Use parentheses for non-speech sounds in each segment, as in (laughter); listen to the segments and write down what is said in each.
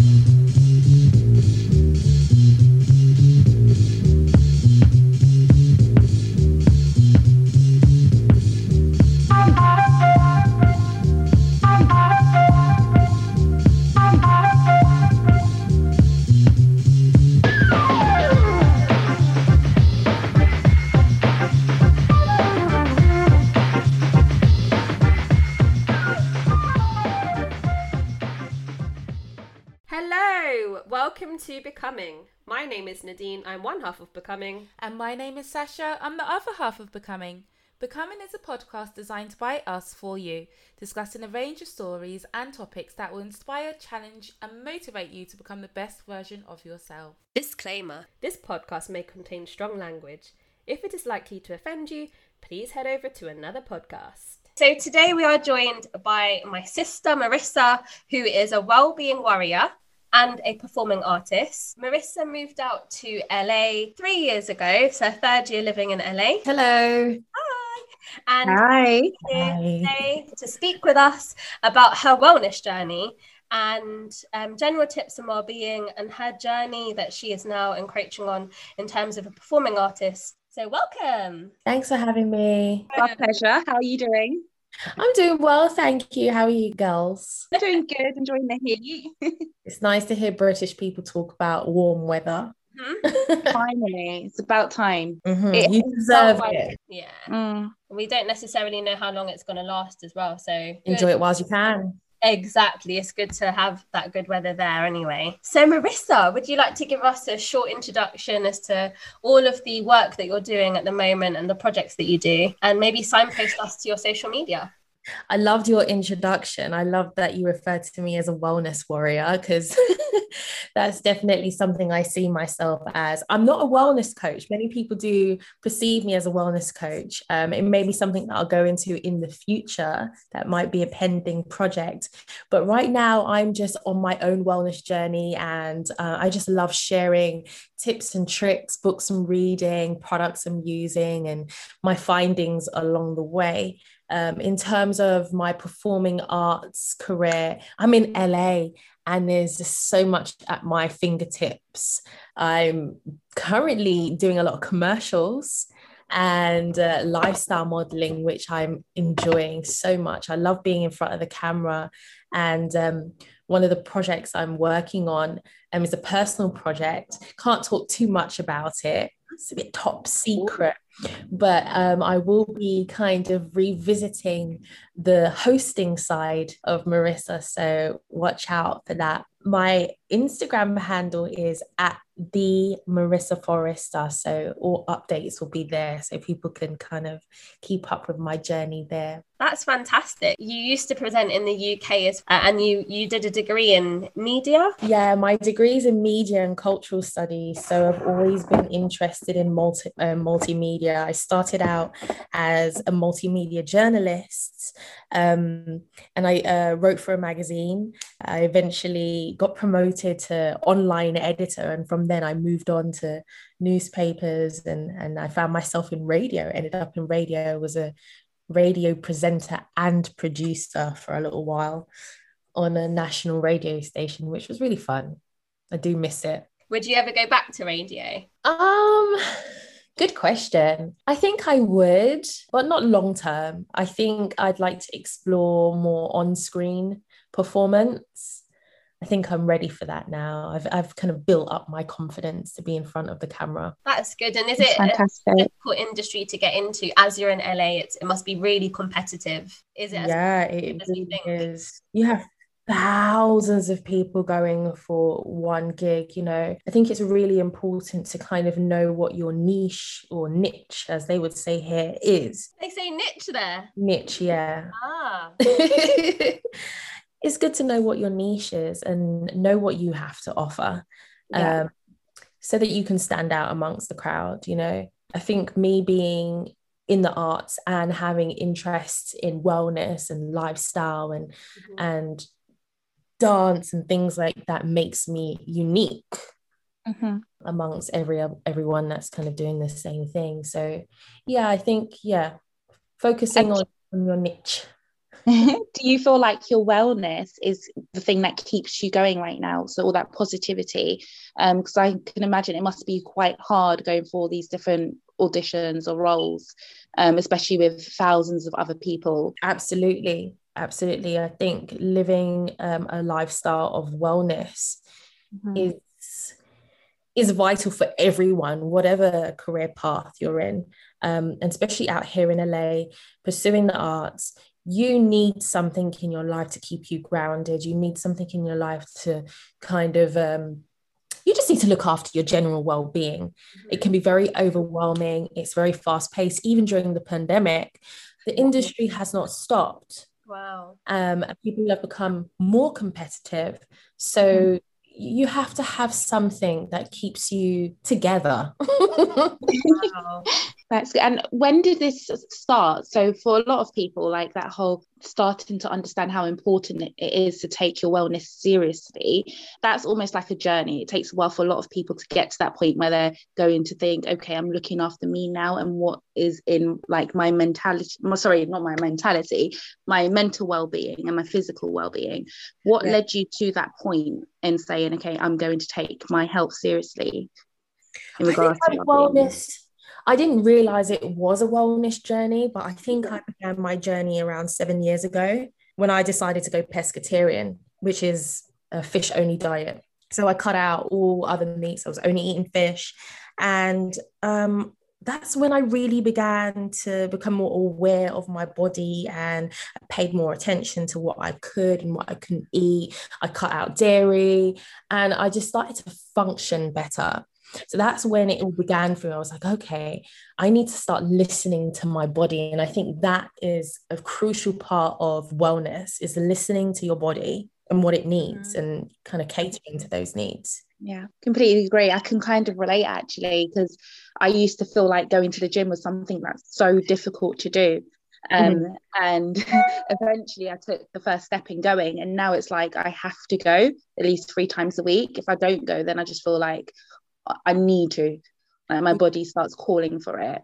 Welcome to Becoming. My name is Nadine. I'm one half of Becoming. And my name is Sasha. I'm the other half of Becoming. Becoming is a podcast designed by us for you, discussing a range of stories and topics that will inspire, challenge, and motivate you to become the best version of yourself. Disclaimer This podcast may contain strong language. If it is likely to offend you, please head over to another podcast. So today we are joined by my sister Marissa, who is a well-being warrior and a performing artist. Marissa moved out to LA three years ago, so third year living in LA. Hello. Hi. And Hi. she's here today to speak with us about her wellness journey and um, general tips on well-being and her journey that she is now encroaching on in terms of a performing artist. So welcome. Thanks for having me. My pleasure. How are you doing? I'm doing well, thank you. How are you, girls? They're doing good, enjoying the heat. (laughs) It's nice to hear British people talk about warm weather. Mhm. (laughs) Finally, it's about time. Mhm, It You deserve it. Yeah. Mm. We don't necessarily know how long it's going to last as well. So Enjoy it whilst you can. Exactly. It's good to have that good weather there anyway. So, Marissa, would you like to give us a short introduction as to all of the work that you're doing at the moment and the projects that you do, and maybe signpost us to your social media? I loved your introduction. I love that you referred to me as a wellness warrior because (laughs) that's definitely something I see myself as. I'm not a wellness coach. Many people do perceive me as a wellness coach. Um, it may be something that I'll go into in the future that might be a pending project. But right now, I'm just on my own wellness journey and uh, I just love sharing tips and tricks, books I'm reading, products I'm using, and my findings along the way. Um, in terms of my performing arts career, I'm in LA and there's just so much at my fingertips. I'm currently doing a lot of commercials and uh, lifestyle modeling, which I'm enjoying so much. I love being in front of the camera. And um, one of the projects I'm working on um, is a personal project. Can't talk too much about it. It's a bit top secret, but um, I will be kind of revisiting the hosting side of Marissa. So watch out for that. My Instagram handle is at the Marissa Forrester. So all updates will be there so people can kind of keep up with my journey there. That's fantastic. You used to present in the UK as, uh, and you you did a degree in media. Yeah, my degree is in media and cultural studies. So I've always been interested in multi uh, multimedia. I started out as a multimedia journalist, um, and I uh, wrote for a magazine. I eventually got promoted to online editor, and from then I moved on to newspapers, and and I found myself in radio. Ended up in radio. Was a radio presenter and producer for a little while on a national radio station, which was really fun. I do miss it. Would you ever go back to radio? Um, good question. I think I would, but not long term. I think I'd like to explore more on-screen performance. I think I'm ready for that now. I've I've kind of built up my confidence to be in front of the camera. That's good. And is It's it a fantastic. difficult industry to get into as you're in LA? It's, it must be really competitive. Is it? as yeah, it as you really think? is. You have thousands of people going for one gig, you know. I think it's really important to kind of know what your niche or niche, as they would say here, is. They say niche there. Niche, yeah. Ah, (laughs) it's good to know what your niche is and know what you have to offer Yeah. um, so that you can stand out amongst the crowd you know i think me being in the arts and having interests in wellness and lifestyle and Mhm. and dance and things like that makes me unique Mhm. amongst every everyone that's kind of doing the same thing so yeah i think yeah focusing on, on your niche (laughs) do you feel like your wellness is the thing that keeps you going right now? So all that positivity um because i can imagine it must be quite hard going for all these different auditions or roles um especially with thousands of other people. Absolutely. Absolutely. I think living um, a lifestyle of wellness mm-hmm. is is vital for everyone whatever career path you're in um, and especially out here in la pursuing the arts you need something in your life to keep you grounded. You need something in your life to kind of um, you just need to look after your general well-being. Mm-hmm. it can be very overwhelming. It's very fast paced even during the pandemic the industry has not stopped. Wow. Um, people have become more competitive. So mm-hmm. you have to have something that keeps you together. (laughs) wow. That's good. And when did this start? So for a lot of people, like that whole starting to understand how important it is to take your wellness seriously, that's almost like a journey. It takes a while for a lot of people to get to that point where they're going to think, okay, I'm looking after me now, and what is in like my mentality? Sorry, not my mentality, my mental well-being and my physical well-being. What yeah. led you to that point in saying, okay, I'm going to take my health seriously in regards to wellness? I didn't realize it was a wellness journey, but I think I began my journey around seven years ago when I decided to go pescatarian, which is a fish only diet. So I cut out all other meats. I was only eating fish. And um, that's when I really began to become more aware of my body and I paid more attention to what I could and what I couldn't eat. I cut out dairy and I just started to function better. So that's when it all began for me. I was like, okay, I need to start listening to my body. And I think that is a crucial part of wellness is listening to your body and what it needs mm-hmm. and kind of catering to those needs. Yeah, completely agree. I can kind of relate actually because I used to feel like going to the gym was something that's so difficult to do. Um, mm-hmm. and (laughs) eventually I took the first step in going, and now it's like I have to go at least three times a week. If I don't go, then I just feel like I need to. Like my mm. body starts calling for it.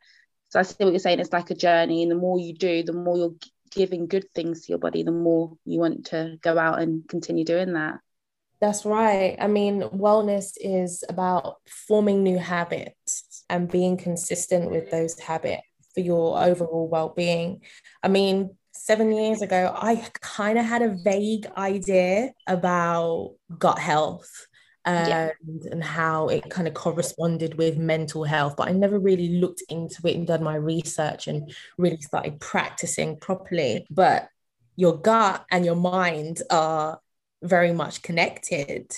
So I see what you're saying. It's like a journey, and the more you do, the more you're giving good things to your body, the more you want to go out and continue doing that. That's right. I mean, wellness is about forming new habits and being consistent with those habits for your overall well being. I mean, seven years ago, I kind of had a vague idea about gut health and, yeah. and how it kind of corresponded with mental health. But I never really looked into it and done my research and really started practicing properly. But your gut and your mind are very much connected.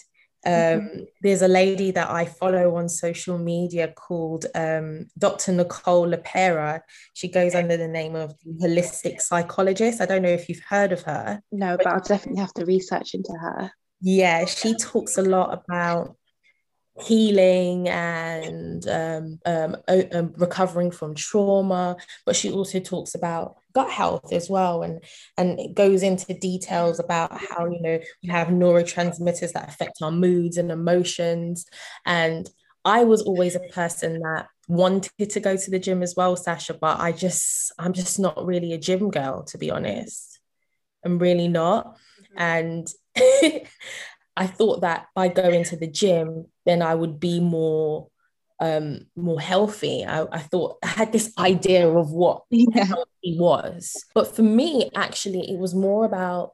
Um, mm-hmm. There's a lady that I follow on social media called um, Dr. Nicole LePera. She goes under the name of holistic psychologist. I don't know if you've heard of her. No, but I'll definitely have to research into her yeah she talks a lot about healing and um, um, um, recovering from trauma but she also talks about gut health as well and and it goes into details about how you know we have neurotransmitters that affect our moods and emotions and i was always a person that wanted to go to the gym as well sasha but i just i'm just not really a gym girl to be honest i'm really not. And (laughs) I thought that by going to the gym, then I would be more um more healthy. I, I thought I had this idea of what yeah. healthy was. But for me, actually, it was more about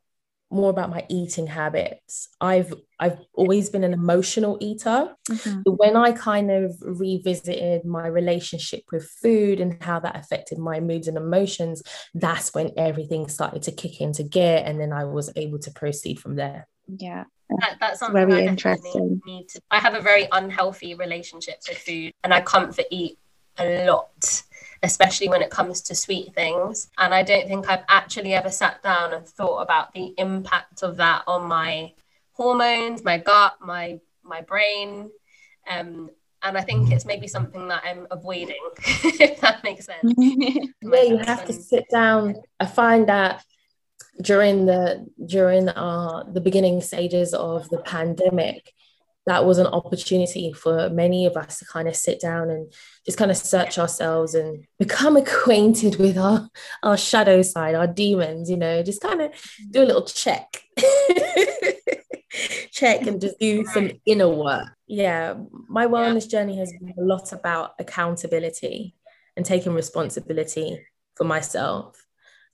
more about my eating habits. I've I've always been an emotional eater. Mm-hmm. When I kind of revisited my relationship with food and how that affected my moods and emotions, that's when everything started to kick into gear and then I was able to proceed from there. Yeah. That, that's something very I interesting. Need to, I have a very unhealthy relationship with food and I comfort eat a lot especially when it comes to sweet things. And I don't think I've actually ever sat down and thought about the impact of that on my hormones, my gut, my my brain. Um, and I think it's maybe something that I'm avoiding, (laughs) if that makes sense. (laughs) yeah, you have to sit down. I find that during the during our the beginning stages of the pandemic, that was an opportunity for many of us to kind of sit down and just kind of search ourselves and become (laughs) acquainted with our our shadow side our demons you know just kind of do a little check. (laughs) Check and just do (laughs) some inner work. Yeah my wellness journey has been a lot about accountability and taking responsibility for myself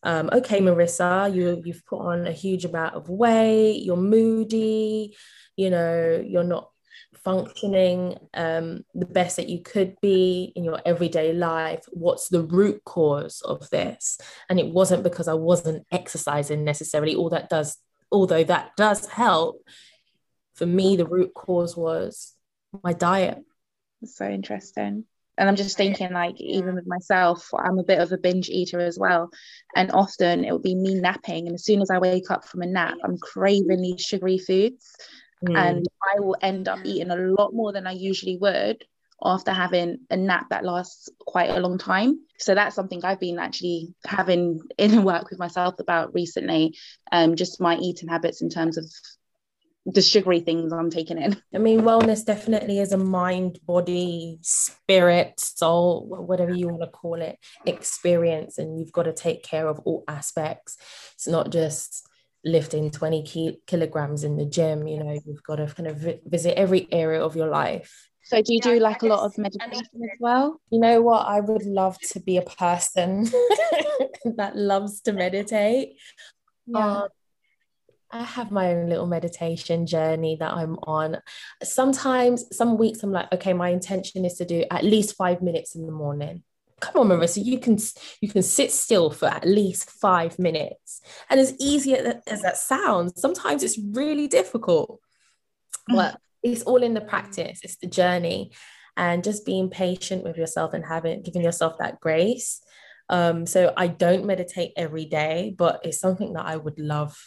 um, okay marissa you you've put on a huge amount of weight you're moody you know you're not functioning um, the best that you could be in your everyday life. What's the root cause of this? And it wasn't because i wasn't exercising necessarily. All that does although that does help for me the root cause was my diet. So interesting and i'm just thinking like even with myself i'm a bit of a binge eater as well and often it will be me napping and as soon as i wake up from a nap i'm craving these sugary foods mm. and I will end up eating a lot more than I usually would after having a nap that lasts quite a long time. So that's something I've been actually having (laughs) in work with myself about recently, um, just my eating habits in terms of the sugary things I'm taking in. I mean, wellness definitely is a mind, body, spirit, soul, whatever you want to call it, experience. And you've got to take care of all aspects. It's not just lifting 20 ki- kilograms in the gym you know you've got to kind of vi- visit every area of your life so do you yeah, do like a lot of meditation as well you know what i would love to be a person (laughs) (laughs) that loves to meditate yeah. Um, I have my own little meditation journey that I'm on. Sometimes, some weeks, I'm like, okay, my intention is to do at least five minutes in the morning. Come on marissa you can you can sit still for at least five minutes. And as easy as that sounds sometimes it's really difficult. Mm. but it's all in the practice it's the journey. And just being patient with yourself and having giving yourself that grace. Um, so i don't meditate every day but it's something that i would love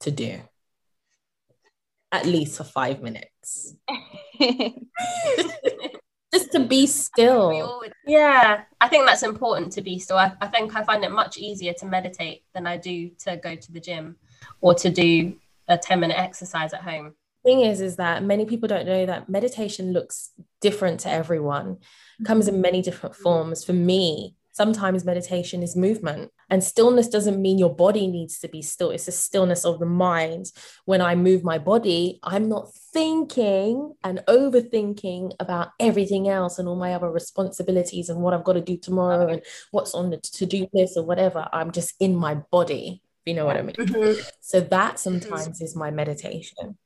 to do at least for five minutes (laughs) just to be still. Yeah, I think that's important to be still. I, I think I find it much easier to meditate than I do to go to the gym or to do a 10 minute exercise at home. Thing is, is that many people don't know that meditation looks different to everyone, comes in mm-hmm. many different forms. For me, sometimes meditation is movement and stillness doesn't mean your body needs to be still. It's a stillness of the mind. When i move my body i'm not thinking and overthinking about everything else and all my other responsibilities and what i've got to do tomorrow and what's on the to-do list or whatever. I'm just in my body you know what i mean. Mm-hmm. so that sometimes is my meditation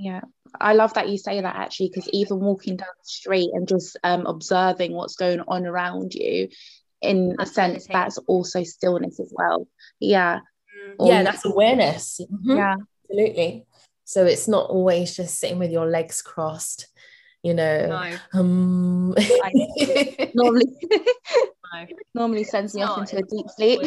yeah I love that you say that actually, because even walking down the street and just um, observing what's going on around you, in a sense, that's also stillness as well. Yeah. Mm. Yeah, that's awareness. Mm-hmm. Yeah, absolutely. So it's not always just sitting with your legs crossed, you know. No. Um... (laughs) normally, no. (laughs) (laughs) normally sends me off into a deep sleep.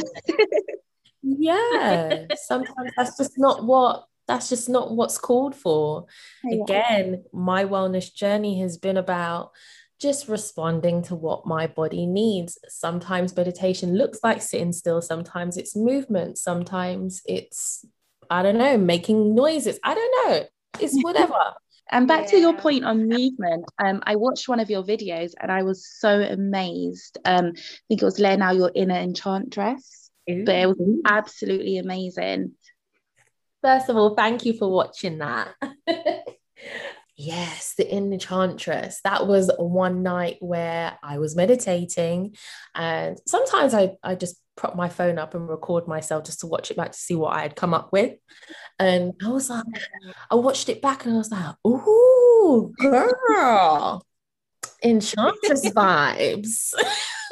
yeah, sometimes that's just not what that's just not what's called for. Yeah. Again, my wellness journey has been about just responding to what my body needs. Sometimes meditation looks like sitting still, sometimes it's movement, sometimes it's, I don't know, making noises. I don't know. It's (laughs) whatever. and back yeah. to your point on movement, um, I watched one of your videos and I was so amazed. Um, I think it was Learn Now Your Inner Enchantress, Ooh. but it was absolutely amazing. First of all, thank you for watching that. (laughs) yes, the enchantress. That was one night where I was meditating, and sometimes I, I just prop my phone up and record myself just to watch it back to see what I had come up with. And I was like, I watched it back and I was like, ooh, girl, enchantress vibes. (laughs)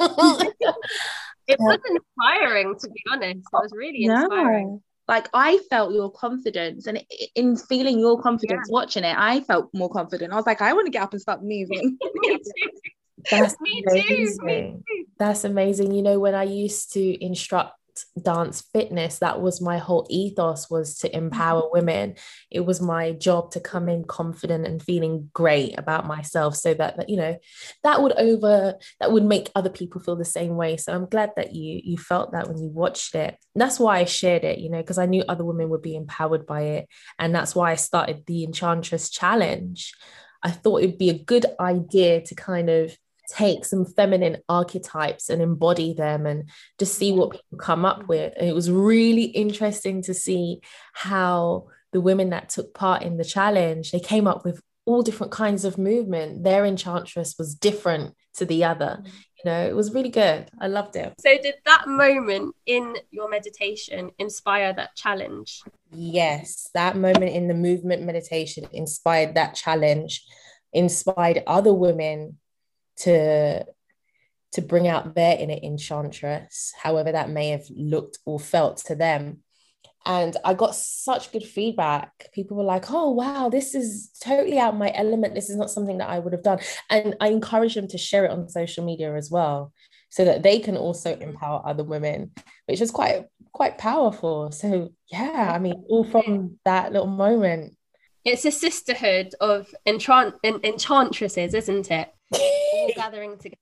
it was inspiring, to be honest. It was really (laughs) inspiring like I felt your confidence and in feeling your confidence yeah. watching it I felt more confident I was like I want to get up and start moving (laughs) That's Me amazing. Too. That's amazing. You know, when I used to instruct dance fitness that was my whole ethos was to empower mm-hmm. women. It was my job to come in confident and feeling great about myself so that, that you know that would over that would make other people feel the same way. So i'm glad that you you felt that when you watched it. And that's why i shared it you know because i knew other women would be empowered by it. And that's why i started the enchantress challenge. I thought it'd be a good idea to kind of take some feminine archetypes and embody them and just see what people come up with. And it was really interesting to see how the women that took part in the challenge, they came up with all different kinds of movement. Their enchantress was different to the other. Mm. You know, it was really good. I loved it. So, did that moment in your meditation inspire that challenge? Yes, that moment in the movement meditation inspired that challenge, inspired other women to to bring out their inner enchantress, however that may have looked or felt to them. And I got such good feedback. People were like, oh, wow, this is totally out my element. This is not something that I would have done. And I encourage them to share it on social media as well, so that they can also empower other women, which is quite, quite powerful. So, yeah, I mean, all from that little moment. It's a sisterhood of enchant- enchantresses, isn't it? All (laughs) gathering together.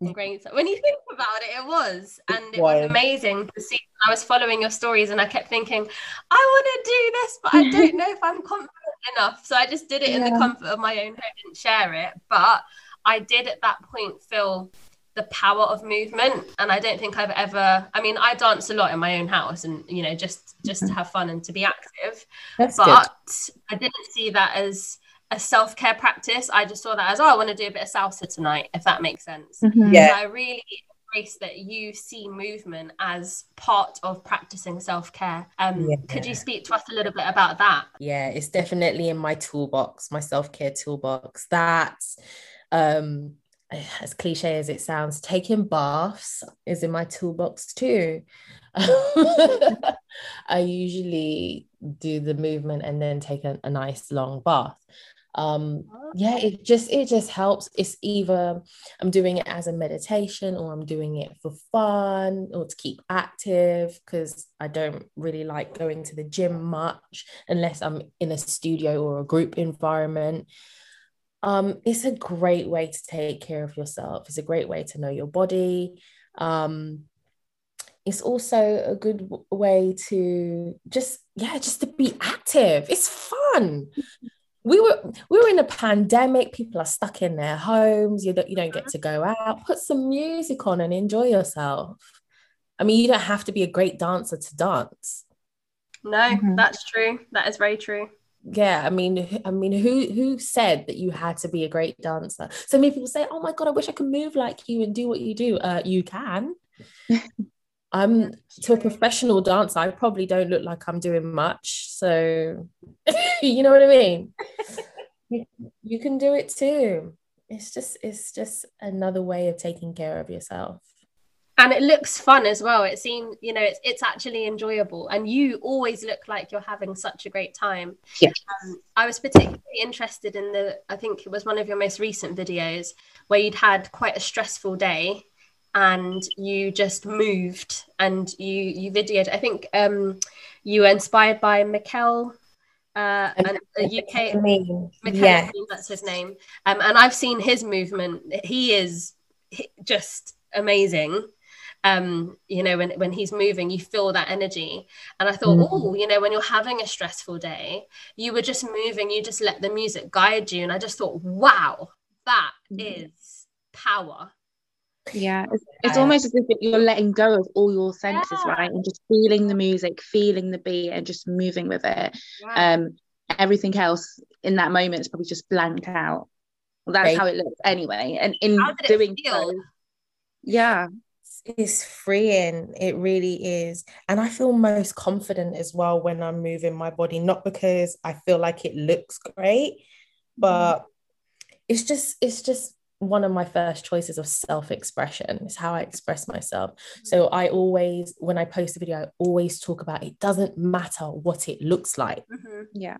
When you think about it, it was, and it was amazing to see. I was following your stories, and I kept thinking, I want to do this, but I don't (laughs) know if I'm confident enough. So I just did it yeah. in the comfort of my own home, didn't share it. But I did at that point feel the power of movement and i don't think i've ever i mean i dance a lot in my own house and you know just just to mm-hmm. have fun and to be active That's but good. i didn't see that as a self care practice. I just saw that as, oh, I want to do a bit of salsa tonight, if that makes sense. Mm-hmm. Yeah. So I really embrace that you see movement as part of practicing self care. Um, yeah. Could you speak to us a little bit about that? Yeah, it's definitely in my toolbox, my self care toolbox. That's um, as cliche as it sounds, taking baths is in my toolbox too. (laughs) I usually do the movement and then take a, a nice long bath um yeah it just it just helps. It's either i'm doing it as a meditation or i'm doing it for fun or to keep active because i don't really like going to the gym much unless i'm in a studio or a group environment. Um it's a great way to take care of yourself. It's a great way to know your body. Um it's also a good way to just yeah just to be active. It's fun (laughs) we were we were in a pandemic. People are stuck in their homes. You don't, you don't get to go out. Put some music on and enjoy yourself. I mean you don't have to be a great dancer to dance. No mm-hmm. that's true. That is very true. Yeah i mean i mean who who said that you had to be a great dancer? So many people say oh my god i wish i could move like you and do what you do. Uh you can (laughs) I'm to a professional dancer, I probably don't look like I'm doing much. So, (laughs) you know what I mean? you, you can do it too. It's just it's just another way of taking care of yourself. And it looks fun as well. It seems, you know, it's it's actually enjoyable. And you always look like you're having such a great time. Yeah. Um, I was particularly interested in the, I think it was one of your most recent videos where you'd had quite a stressful day and you just moved and you you videoed. I think um, you were inspired by Mikel. Uh, and a UK, Mikel, yeah. that's his name. Um, and I've seen his movement. He is just amazing. Um, you know, when, when he's moving, you feel that energy. And I thought, mm. oh, you know, when you're having a stressful day, you were just moving, you just let the music guide you. And I just thought, wow, that mm. is power yeah it's, it's, almost as if you're letting go of all your senses yeah. right? And just feeling the music feeling the beat and just moving with it. Yeah. um everything else in that moment is probably just blanked out. Well, that's how it looks anyway. And in doing so yeah. It's freeing. It really is. And i feel most confident as well when i'm moving my body not because i feel like it looks great but mm. it's just it's just one of my first choices of self-expression is how I express myself. So I always, when I post a video, I always talk about it doesn't matter what it looks like. Mm-hmm. Yeah.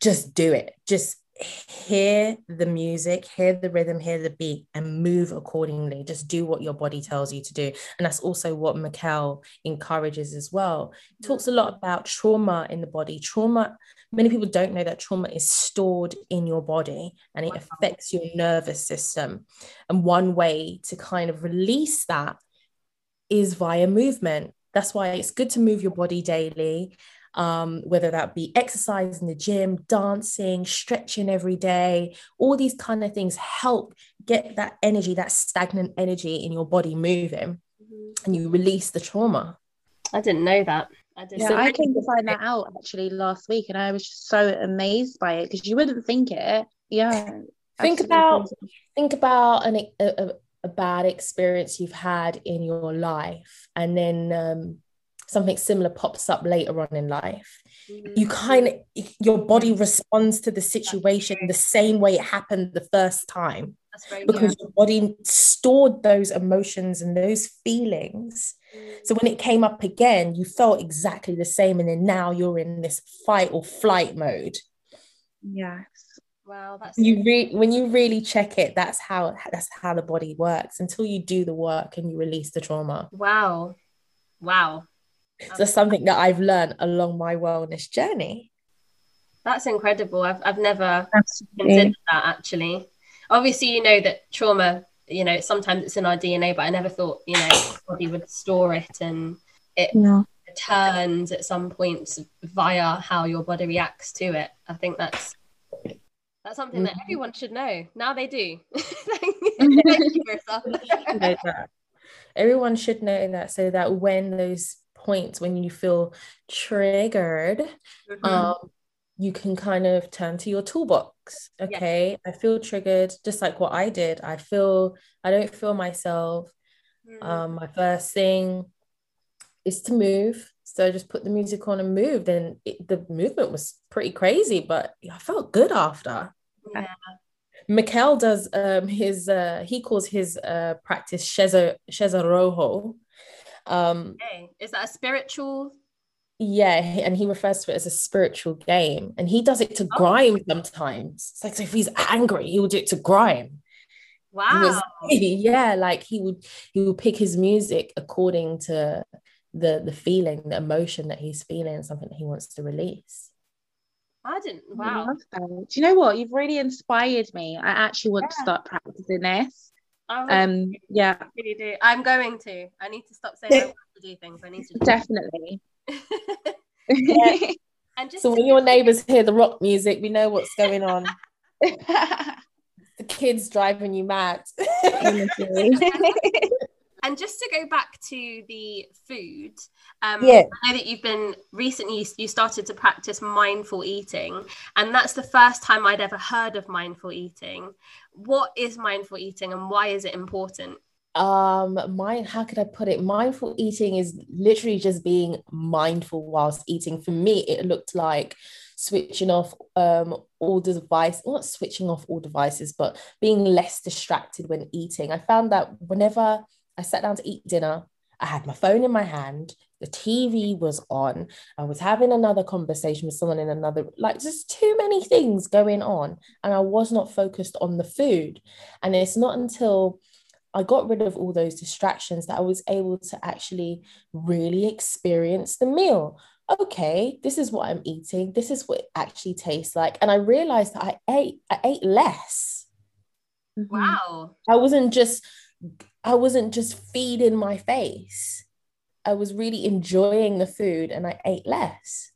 Just do it. Just hear the music, hear the rhythm, hear the beat, and move accordingly. Just do what your body tells you to do. And that's also what Mikkel encourages as well. He talks a lot about trauma in the body. Trauma, many people don't know that trauma is stored in your body and it wow. affects your nervous system. And one way to kind of release that is via movement. That's why it's good to move your body daily um, whether that be exercise in the gym, dancing, stretching every day, all these kind of things help get that energy, that stagnant energy in your body moving, mm-hmm. and you release the trauma. I didn't know that. I didn't. Yeah, so I came to find that out actually last week, and I was just so amazed by it because you wouldn't think it. Yeah. Think about think about an, a, a bad experience you've had in your life, and then um, something similar pops up later on in life mm-hmm. you kind of your body responds to the situation the same way it happened the first time because your body stored those emotions and those feelings so when it came up again you felt exactly the same and then now you're in this fight or flight mode yes Wow, that's you re- when you really check it, that's how that's how the body works until you do the work and you release the trauma. Wow. Wow. So something that I've learned along my wellness journey. That's incredible. I've, I've never Absolutely. considered that actually. Obviously, you know that trauma, you know, sometimes it's in our DNA, but I never thought, you know, body would store it and it no. returns at some point via how your body reacts to it. I think that's that's something mm-hmm. that everyone should know. Now they do. (laughs) You, (laughs) Everyone should know that so that when those points when you feel triggered mm-hmm. um, you can kind of turn to your toolbox okay i feel triggered just like what i did i feel i don't feel myself mm-hmm. um, my first thing is to move so I just put the music on and moved and it, the movement was pretty crazy but i felt good after yeah. Mikkel does um his uh he calls his uh practice Sheza Sheza Rojo um, okay. Is that a spiritual? Yeah, and he refers to it as a spiritual game, and he does it to oh. grime sometimes. It's like so if he's angry, he will do it to grime. Wow. (laughs) yeah, like he would he would pick his music according to the the feeling, the emotion that he's feeling, something that he wants to release. I didn't. Wow. I Do you know what? You've really inspired me. I actually want yeah. to start practicing this. Um, yeah, really do. I'm going to. I need to stop saying I (laughs) want to do things. I need to. Definitely. Yeah. And just so when your neighbors hear the rock music, we know what's going on. the kids driving you mad. (laughs) And just to go back to the food, um, yeah. I know that you've been recently you started to practice mindful eating, and that's the first time I'd ever heard of mindful eating. What is mindful eating, and why is it important? Um mind how could i put it mindful eating is literally just being mindful whilst eating for me it looked like switching off um all device not switching off all devices but being less distracted when eating i found that whenever I sat down to eat dinner. I had my phone in my hand. The TV was on. I was having another conversation with someone in another, like just too many things going on. And I was not focused on the food. And it's not until I got rid of all those distractions that I was able to actually really experience the meal. Okay, this is what I'm eating. This is what it actually tastes like. And I realized that I ate, I ate less. Mm-hmm. Wow. I wasn't just I wasn't just feeding my face. I was really enjoying the food and I ate less.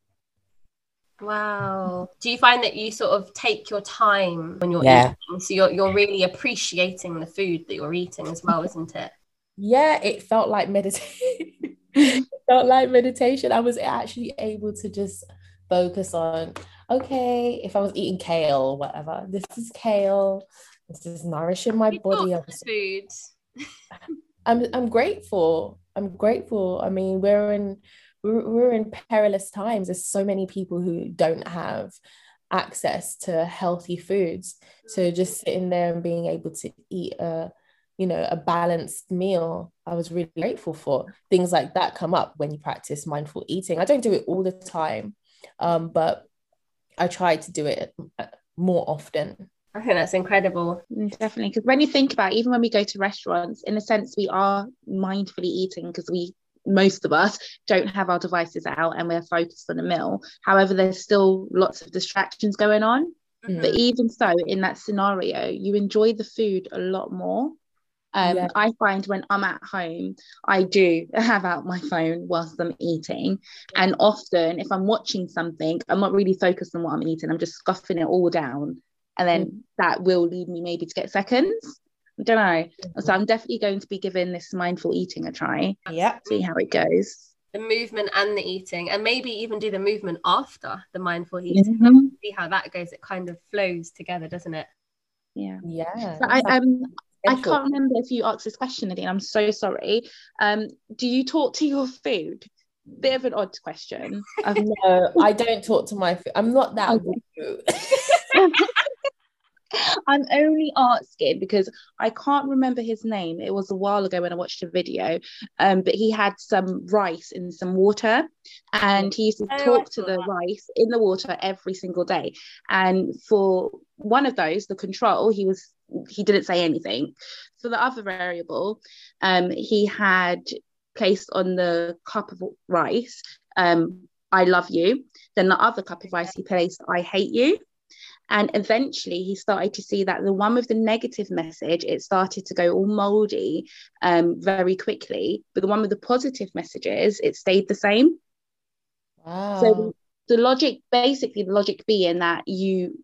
Wow. Do you find that you sort of take your time when you're yeah. eating? So you're you're really appreciating the food that you're eating as well, isn't it? Yeah, it felt like meditation. (laughs) it felt like meditation. I was actually able to just focus on, okay, if I was eating kale or whatever, this is kale. This is nourishing my you body. Food. (laughs) I'm I'm grateful. I'm grateful. I mean, we're in we're, we're in perilous times. There's so many people who don't have access to healthy foods. So just sitting there and being able to eat a you know a balanced meal i was really grateful for things like that come up when you practice mindful eating i don't do it all the time um, but i try to do it more often. I think that's incredible. Definitely. Because when you think about it, even when we go to restaurants, in a sense, we are mindfully eating because we, most of us, don't have our devices out and we're focused on a meal. However, there's still lots of distractions going on. Mm-hmm. But even so, in that scenario, you enjoy the food a lot more. Um, yeah. I find when I'm at home, I do (laughs) have out my phone whilst I'm eating. And often, if I'm watching something, I'm not really focused on what I'm eating, I'm just scuffing it all down and then mm. that will lead me maybe to get seconds. I don't know. Mm-hmm. So I'm definitely going to be giving this mindful eating a try. Yeah. See how it goes. The movement and the eating, and maybe even do the movement after the mindful eating. Mm-hmm. See how that goes. It kind of flows together, doesn't it? Yeah. Yeah. So I um I can't remember if you asked this question, Nadine. I'm so sorry. Um, do you talk to your food? Bit of an odd question. (laughs) no, I don't talk to my food. I'm not that. (laughs) I'm only asking because I can't remember his name. It was a while ago when I watched a video, um, but he had some rice in some water, and he used to oh, talk to the that. rice in the water every single day. And for one of those, the control, he was he didn't say anything. For the other variable, um, he had placed on the cup of rice, um, I love you. Then the other cup of rice he placed, I hate you. And eventually he started to see that the one with the negative message, it started to go all moldy um, very quickly. But the one with the positive messages, it stayed the same. Wow. So the logic, basically, the logic being that you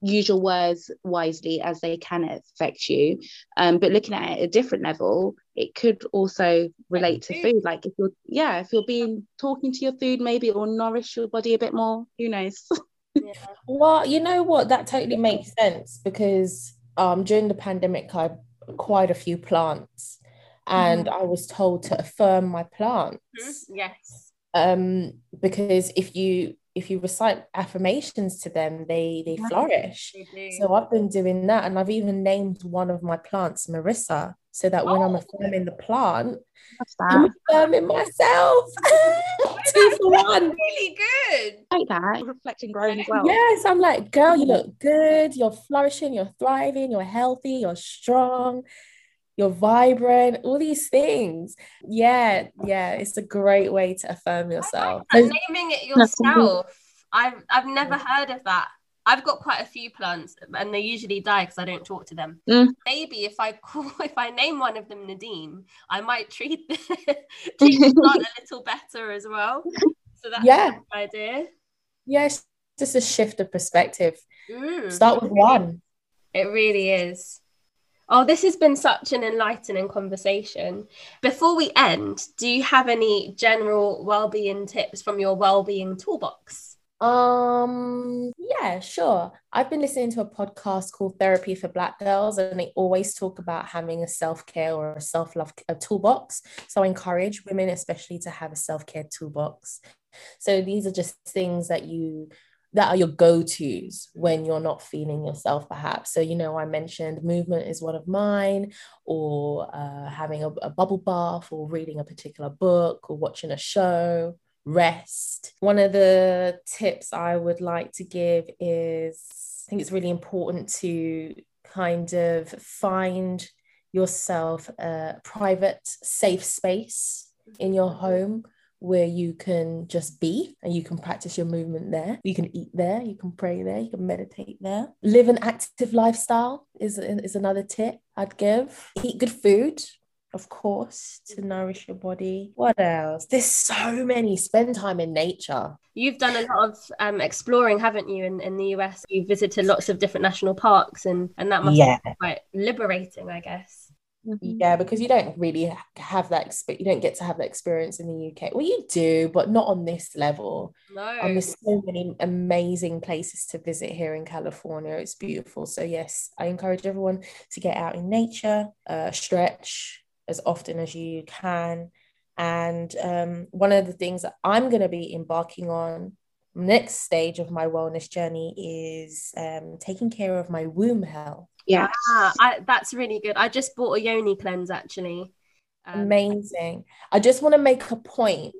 use your words wisely as they can affect you. Um, but looking at it at a different level, it could also relate to food. Like if you're, yeah, if you're being talking to your food, maybe it will nourish your body a bit more. Who knows? (laughs) Yeah. Well, you know what? That totally makes sense because um, during the pandemic, I acquired a few plants and mm. I was told to affirm my plants. Mm-hmm. Yes. Um, because if you if you recite affirmations to them, they they flourish. They so I've been doing that, and I've even named one of my plants Marissa, so that when oh. I'm affirming the plant, I'm affirming myself. (laughs) (laughs) Two for one. Really good. like that. Reflecting growing as well. Yes, I'm like, girl, you look (laughs) good. You're flourishing. You're thriving. You're healthy. You're strong. You're vibrant. All these things. Yeah, yeah. It's a great way to affirm yourself. naming it yourself. I've I've never heard of that. I've got quite a few plants, and they usually die because I don't talk to them. Mm. Maybe if I call, (laughs) if I name one of them Nadine, I might treat the, (laughs) treat the plant a little better as well. So that's yeah, idea. Yes, just a shift of perspective. Mm. Start with one. It really is. Oh, this has been such an enlightening conversation. Before we end, do you have any general well-being tips from your well-being toolbox? Um, yeah, sure. I've been listening to a podcast called Therapy for Black Girls, and they always talk about having a self care or a self love toolbox. So I encourage women, especially, to have a self care toolbox. So these are just things that you that are your go-to's when you're not feeling yourself perhaps so you know i mentioned movement is one of mine or uh, having a, a bubble bath or reading a particular book or watching a show rest. One of the tips I would like to give is I think it's really important to kind of find yourself a private, safe space in your home where you can just be and you can practice your movement there. You can eat there, you can pray there, you can meditate there. Live an active lifestyle is, is another tip I'd give. Eat good food, of course, to nourish your body. What else? There's so many. Spend time in nature. You've done a lot of um, exploring, haven't you, in, in the US? You've visited lots of different national parks, and, and that must yeah. be quite liberating, I guess. Mm-hmm. Yeah, because you don't really have that experience. You don't get to have that experience in the UK. Well, you do, but not on this level. No. And there's so many amazing places to visit here in California. It's beautiful. So yes, I encourage everyone to get out in nature, uh, stretch, as often as you can. And um, one of the things that I'm going to be embarking on next stage of my wellness journey is um, taking care of my womb health. Yeah, ah, that's really good. I just bought a yoni cleanse actually. Um, Amazing. I just want to make a point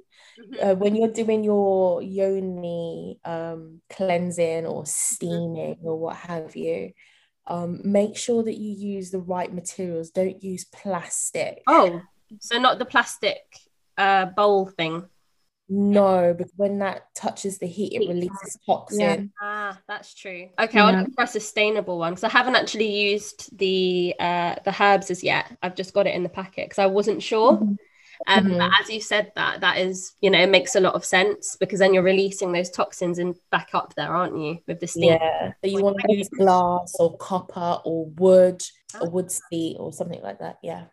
uh, when you're doing your yoni um, cleansing or steaming or what have you, um, make sure that you use the right materials. Don't use plastic. Oh, so not the plastic uh, bowl thing. No, because when that touches the heat, it releases toxin. Yeah. Ah, that's true. Okay, I'll Yeah. look for a sustainable one because I haven't actually used the uh the herbs as yet. I've just got it in the packet because I wasn't sure. Mhm. Um, Mhm. but as you said that, that is, you know, it makes a lot of sense because then you're releasing those toxins and back up there, aren't you, with the steam? Yeah. So you want to use glass or copper or wood or wood seat or something like that. Yeah.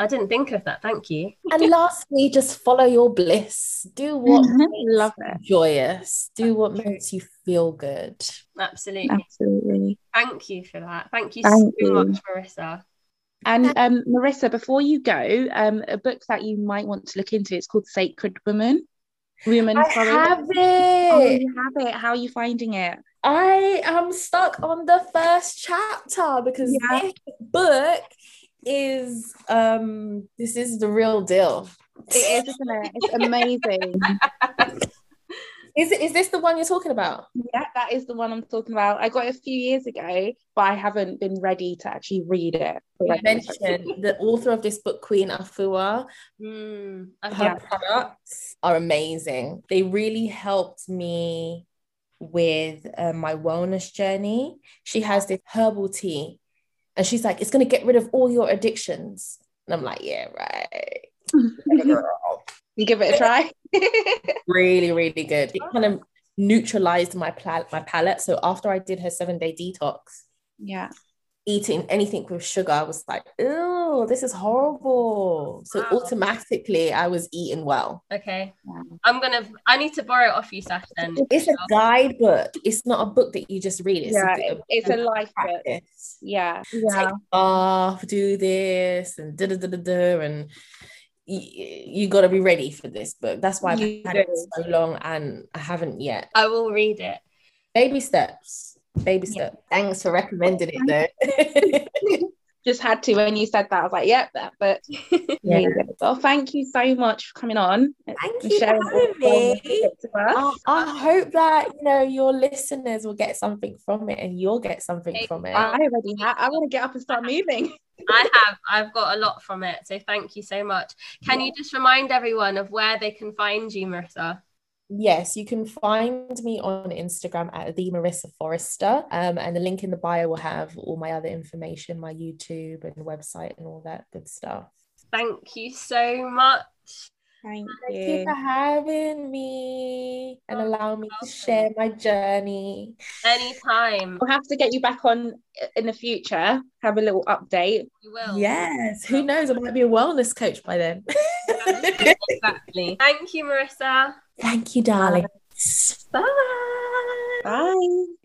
I didn't think of that. Thank you. And (laughs) lastly, just follow your bliss. Do what Mhm. makes Love you it. joyous. Do what makes you feel good. Absolutely. Absolutely. Thank you for that. Thank you Thank so you. much, Marissa. And um, Marissa, before you go, um, a book that you might want to look into, it's called Sacred Woman. Women, I sorry. have Oh, it. you have it. How are you finding it? I am stuck on the first chapter because Yeah. this book is um this is the real deal. It is, isn't it? It's amazing. (laughs) Is it is this the one you're talking about? yeah, that is the one I'm talking about. I got it a few years ago, but I haven't been ready to actually read it. You mentioned the author of this book, Queen Afua. Mm, Her. Yeah. products are amazing. They really helped me with uh, my wellness journey. She has this herbal tea, and she's like, "It's gonna get rid of all your addictions." And I'm like, "Yeah, right." (laughs) Girl. you give it a try. (laughs) really, really good. It kind of neutralized my pla- my palate. So after I did her seven day detox, yeah. eating anything with sugar, I was like, oh, this is horrible." So Wow. automatically, I was eating well. Okay. Wow. I'm gonna. I need to borrow it off you, Sash. Then. It's a guidebook. It's not a book that you just read. It's Yeah, a, it- it's a life book. practice. Yeah. Take Yeah. a bath, do this, and da da da da da, and you, you got to be ready for this book. That's why I've You had it so long and I haven't yet. I will read it. Baby steps. Baby Yeah. steps. Thanks for recommending it though. (laughs) Just had to when you said that. I was like, yep, that book. (laughs) Yeah. Well, thank you so much for coming on. Thank you for having me. tips us. I, I hope that you know your listeners will get something from it and you'll get something from it. I already have. I want to get up and start moving. (laughs) I have. I've got a lot from it. So thank you so much. Can you just remind everyone of where they can find you, Marissa? Yes, you can find me on Instagram at the Marissa Forrester. Um, and the link in the bio will have all my other information, my YouTube and website and all that good stuff. Thank you so much. Thank Thank you you. for having me and Oh, allow me to share my journey. Anytime. We'll have to get you back on in the future. Have a little update. You will. Yes, who knows? I might be a wellness coach by then. Exactly. (laughs) Thank you, Marissa. Thank you, darling. Bye. Bye.